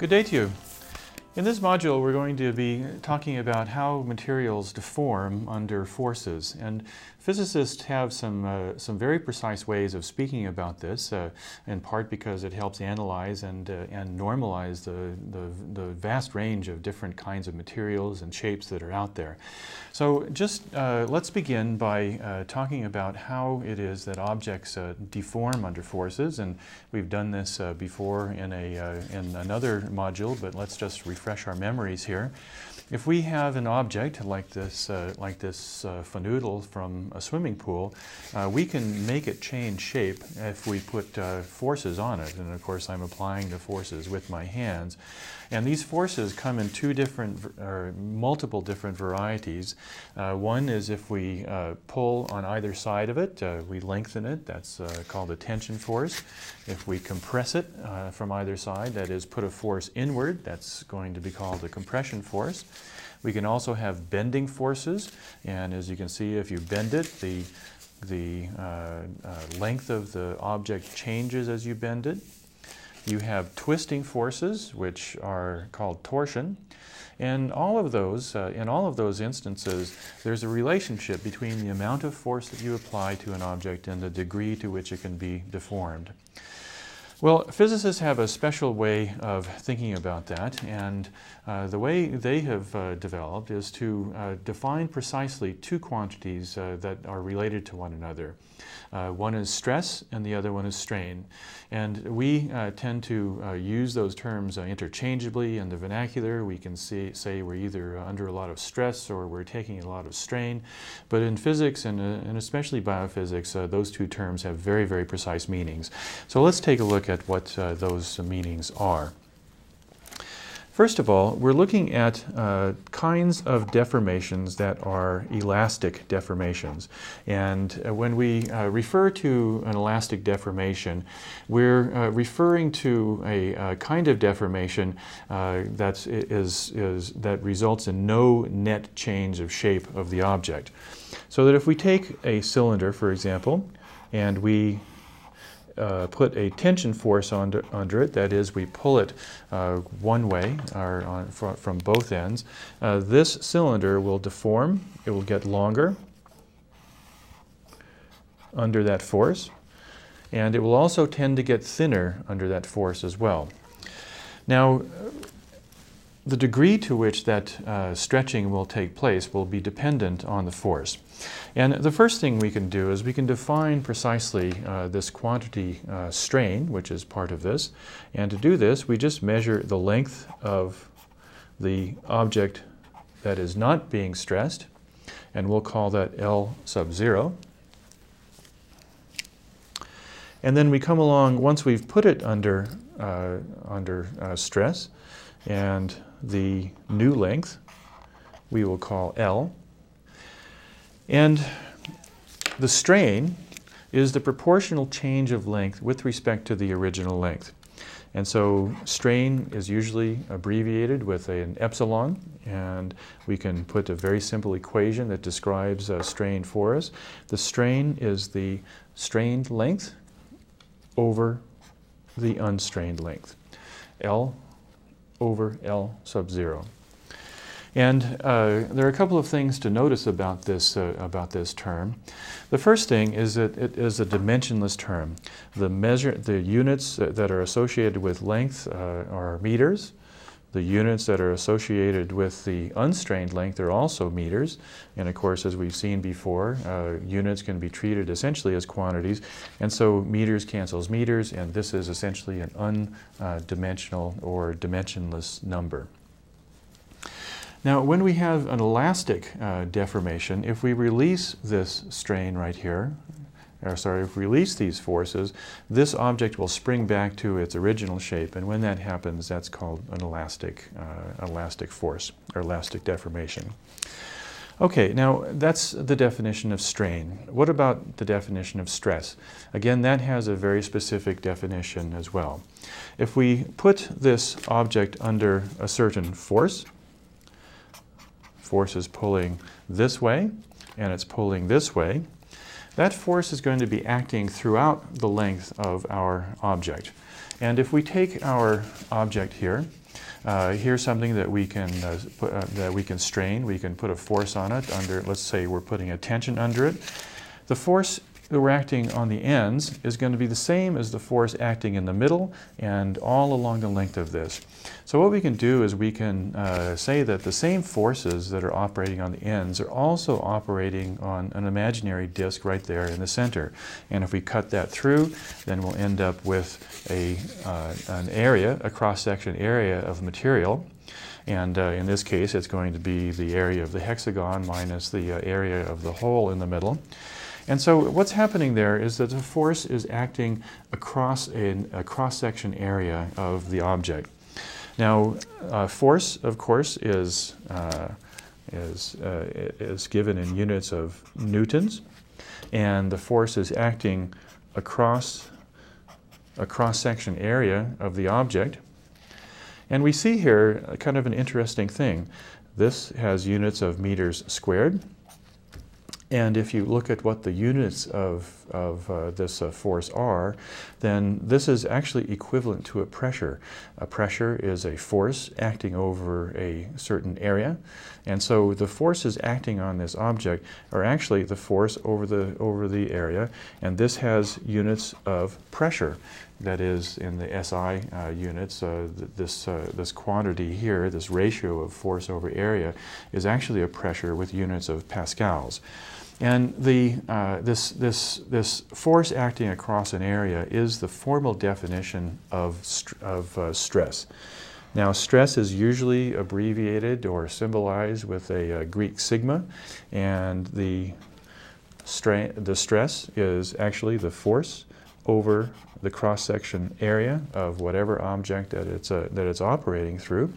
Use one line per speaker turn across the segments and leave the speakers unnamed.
Good day to you. In this module, we're going to be talking about how materials deform under forces. And physicists have some, uh, some very precise ways of speaking about this, uh, in part because it helps analyze and, uh, and normalize the, the, the, vast range of different kinds of materials and shapes that are out there. So just uh, let's begin by uh, talking about how it is that objects uh, deform under forces. And we've done this before in, a, in another module, but let's just refresh our memories here. If we have an object like this, uh, like this uh, fanoodle from a swimming pool, uh, we can make it change shape if we put uh, forces on it. And of course, I'm applying the forces with my hands. And these forces come in two different, or multiple different varieties. Uh, one is if we uh, pull on either side of it, we lengthen it. That's called a tension force. If we compress it from either side, that is, put a force inward, that's going to be called a compression force. We can also have bending forces, and as you can see, if you bend it, the, the uh, uh, length of the object changes as you bend it. You have twisting forces, which are called torsion. And all of those, uh, in all of those instances, there's a relationship between the amount of force that you apply to an object and the degree to which it can be deformed. Well, physicists have a special way of thinking about that, and uh, the way they have uh, developed is to uh, define precisely two quantities uh, that are related to one another. Uh, one is stress and the other one is strain. And we uh, tend to use those terms interchangeably in the vernacular. We can see, say we're either under a lot of stress or we're taking a lot of strain. But in physics and, and especially biophysics, those two terms have very, very precise meanings. So let's take a look at what those meanings are. First of all, we're looking at uh, kinds of deformations that are elastic deformations. And uh, when we uh, refer to an elastic deformation, we're uh, referring to a, a, kind of deformation uh, that is, is, that results in no net change of shape of the object. So that if we take a cylinder, for example, and we uh, put a tension force under, under it, that is, we pull it uh, one way or on, from, from both ends, uh, this cylinder will deform, it will get longer under that force, and it will also tend to get thinner under that force as well. Now, the degree to which that uh, stretching will take place will be dependent on the force. And the first thing we can do is we can define precisely uh, this quantity uh, strain, which is part of this. And to do this, we just measure the length of the object that is not being stressed, and we'll call that L sub 0. And then we come along, once we've put it under, uh, under uh, stress, and the new length we will call L. And the strain is the proportional change of length with respect to the original length. And so strain is usually abbreviated with an epsilon, and we can put a very simple equation that describes a strain for us. The strain is the strained length over the unstrained length. L over L sub 0. And uh, there are a couple of things to notice about this, uh, about this term. The first thing is that it is a dimensionless term. The, measure, the units that are associated with length uh, are meters. The units that are associated with the unstrained length are also meters. And of course, as we've seen before, uh, units can be treated essentially as quantities. And so meters cancels meters, and this is essentially an undimensional or dimensionless number. Now, when we have an elastic uh, deformation, if we release this strain right here, or sorry, if we release these forces, this object will spring back to its original shape, and when that happens, that's called an elastic, uh, elastic force, or elastic deformation. Okay, now that's the definition of strain. What about the definition of stress? Again, that has a very specific definition as well. If we put this object under a certain force, force is pulling this way, and it's pulling this way, that force is going to be acting throughout the length of our object. And if we take our object here uh, here's something that we can uh, put, uh, that we can strain. We can put a force on it under. Let's say we're putting a tension under it. The force that we're acting on the ends is going to be the same as the force acting in the middle and all along the length of this. So what we can do is we can uh, say that the same forces that are operating on the ends are also operating on an imaginary disk right there in the center. And if we cut that through, then we'll end up with a, uh, an area, a cross-section area of material. And uh, in this case, it's going to be the area of the hexagon minus the uh, area of the hole in the middle. And so what's happening there is that the force is acting across a, a cross-section area of the object. Now, uh, force, of course, is, uh, is, uh, is given in units of newtons, and the force is acting across a cross-section area of the object. And we see here kind of an interesting thing. This has units of meters squared, and if you look at what the units of, of uh, this uh, force are, then this is actually equivalent to a pressure. A pressure is a force acting over a certain area. And so the forces acting on this object are actually the force over the, over the area. And this has units of pressure. That is, in the SI uh, units, uh, th this, uh, this quantity here, this ratio of force over area, is actually a pressure with units of pascals. And the, uh, this, this, this force acting across an area is the formal definition of, of uh, stress. Now, stress is usually abbreviated or symbolized with a, a Greek sigma, and the, the stress is actually the force over the cross-section area of whatever object that it's, uh, that it's operating through.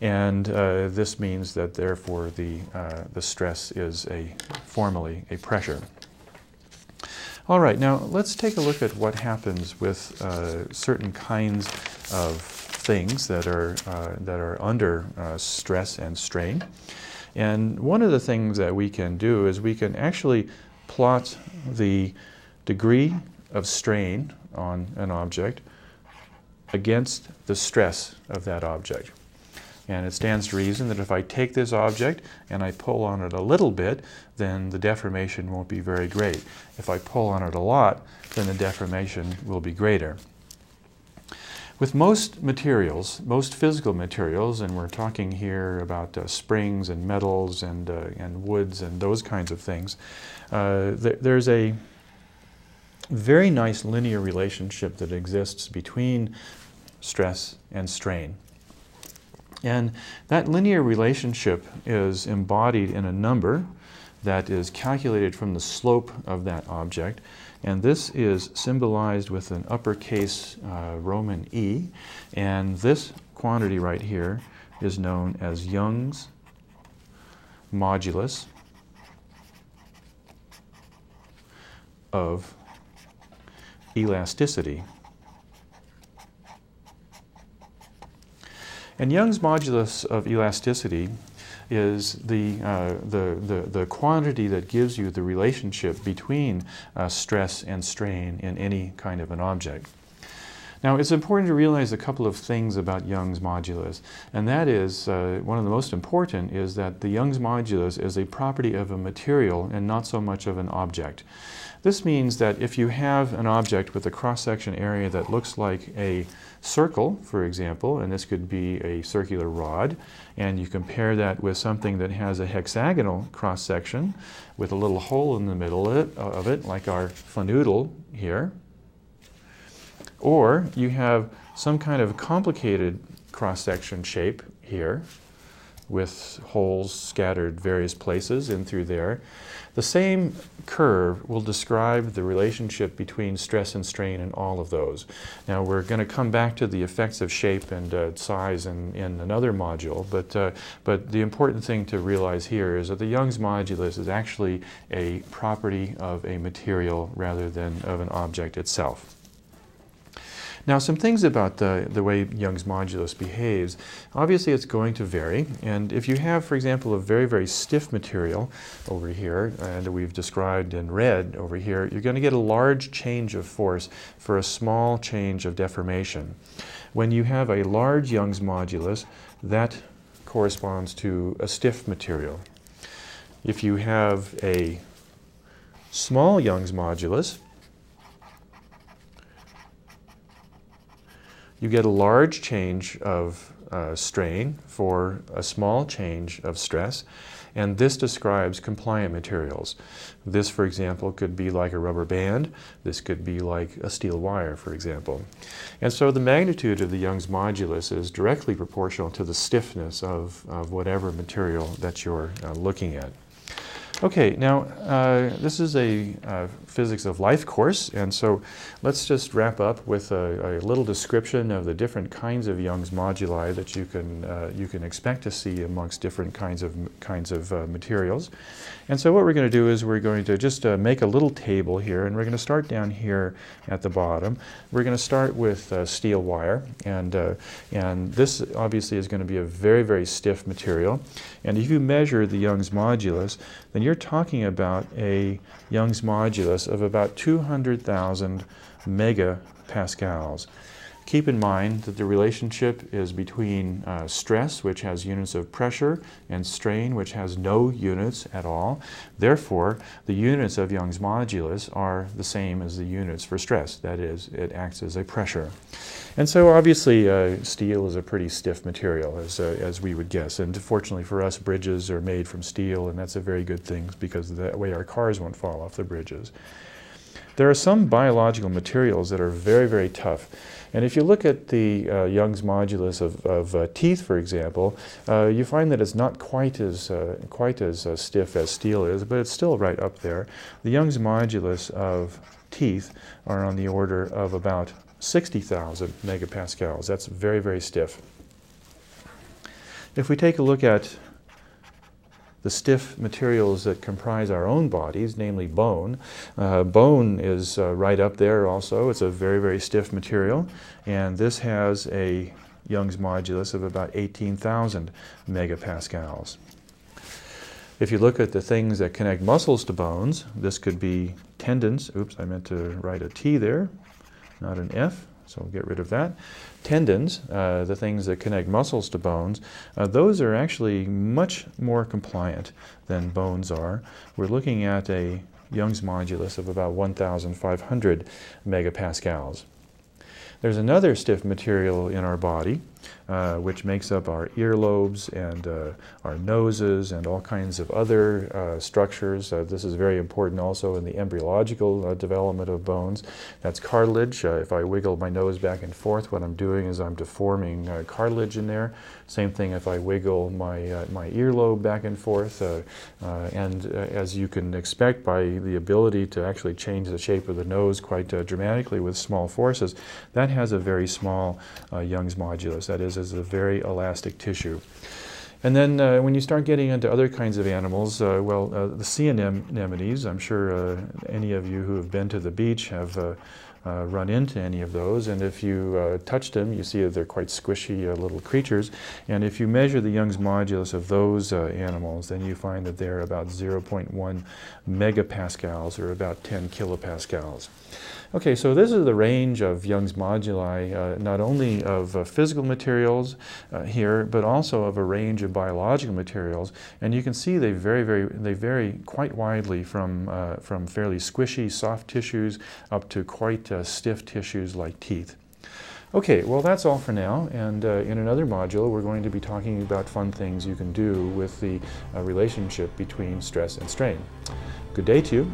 And uh, this means that therefore the, uh, the stress is a formally a pressure. All right, now let's take a look at what happens with uh, certain kinds of things that are, uh, that are under uh, stress and strain. And one of the things that we can do is we can actually plot the degree of strain on an object against the stress of that object. And it stands to reason that if I take this object and I pull on it a little bit, then the deformation won't be very great. If I pull on it a lot, then the deformation will be greater. With most materials, most physical materials, and we're talking here about uh, springs and metals and, uh, and woods and those kinds of things, uh, th there's a very nice linear relationship that exists between stress and strain. And that linear relationship is embodied in a number that is calculated from the slope of that object. And this is symbolized with an uppercase uh, Roman E. And this quantity right here is known as Young's modulus of elasticity. And Young's modulus of elasticity is the, uh, the, the, the, quantity that gives you the relationship between uh, stress and strain in any kind of an object. Now, it's important to realize a couple of things about Young's modulus, and that is, uh, one of the most important is that the Young's modulus is a property of a material and not so much of an object. This means that if you have an object with a cross-section area that looks like a circle, for example, and this could be a circular rod, and you compare that with something that has a hexagonal cross-section with a little hole in the middle of it, like our fanoodle here, or you have some kind of complicated cross-section shape here with holes scattered various places in through there, the same curve will describe the relationship between stress and strain in all of those. Now we're going to come back to the effects of shape and uh, size in, in another module, but, uh, but the important thing to realize here is that the Young's modulus is actually a property of a material rather than of an object itself. Now, some things about the, the way Young's modulus behaves. Obviously, it's going to vary. And if you have, for example, a very, very stiff material over here, and we've described in red over here, you're going to get a large change of force for a small change of deformation. When you have a large Young's modulus, that corresponds to a stiff material. If you have a small Young's modulus, you get a large change of uh, strain for a small change of stress, and this describes compliant materials. This, for example, could be like a rubber band. This could be like a steel wire, for example. And so the magnitude of the Young's modulus is directly proportional to the stiffness of, of whatever material that you're uh, looking at. Okay, now uh, this is a uh, physics of life course, and so let's just wrap up with a, a, little description of the different kinds of Young's moduli that you can uh, you can expect to see amongst different kinds of kinds of uh, materials. And so what we're going to do is we're going to just uh, make a little table here, and we're going to start down here at the bottom. We're going to start with uh, steel wire, and and this obviously is going to be a very very stiff material. And if you measure the Young's modulus, then you're talking about a Young's modulus of about 200,000 megapascals. Keep in mind that the relationship is between uh, stress, which has units of pressure, and strain, which has no units at all. Therefore, the units of Young's modulus are the same as the units for stress. That is, it acts as a pressure. And so obviously uh, steel is a pretty stiff material, as, uh, as we would guess. And fortunately for us, bridges are made from steel, and that's a very good thing because that way our cars won't fall off the bridges. There are some biological materials that are very, very tough. And if you look at the uh, Young's modulus of, of uh, teeth, for example, uh, you find that it's not quite as, uh, quite as uh, stiff as steel is, but it's still right up there. The Young's modulus of teeth are on the order of about 60,000 megapascals. That's very, very stiff. If we take a look at the stiff materials that comprise our own bodies, namely bone. Uh, bone is uh, right up there also. It's a very, very stiff material, and this has a Young's modulus of about 18,000 megapascals. If you look at the things that connect muscles to bones, this could be tendons. Oops, I meant to write a T there, not an F so we'll get rid of that. Tendons, uh, the things that connect muscles to bones, uh, those are actually much more compliant than bones are. We're looking at a Young's modulus of about 1,500 megapascals. There's another stiff material in our body uh, which makes up our earlobes and uh, our noses and all kinds of other uh, structures. Uh, this is very important also in the embryological uh, development of bones. That's cartilage. if I wiggle my nose back and forth, what I'm doing is I'm deforming cartilage in there. Same thing if I wiggle my, my earlobe back and forth. and as you can expect by the ability to actually change the shape of the nose quite dramatically with small forces, that has a very small Young's modulus. That is is a very elastic tissue. And then uh, when you start getting into other kinds of animals, uh, well, uh, the sea anemones, I'm sure uh, any of you who have been to the beach have uh, uh, run into any of those. And if you touch them, you see they're quite squishy little creatures. And if you measure the Young's modulus of those animals, then you find that they're about 0.1 megapascals or about 10 kilopascals. Okay, so this is the range of Young's moduli, uh, not only of uh, physical materials uh, here, but also of a range of biological materials. And you can see they vary, very, they vary quite widely from, uh, from fairly squishy, soft tissues up to quite uh, stiff tissues like teeth. Okay, well that's all for now, and uh, in another module we're going to be talking about fun things you can do with the uh, relationship between stress and strain. Good day to you.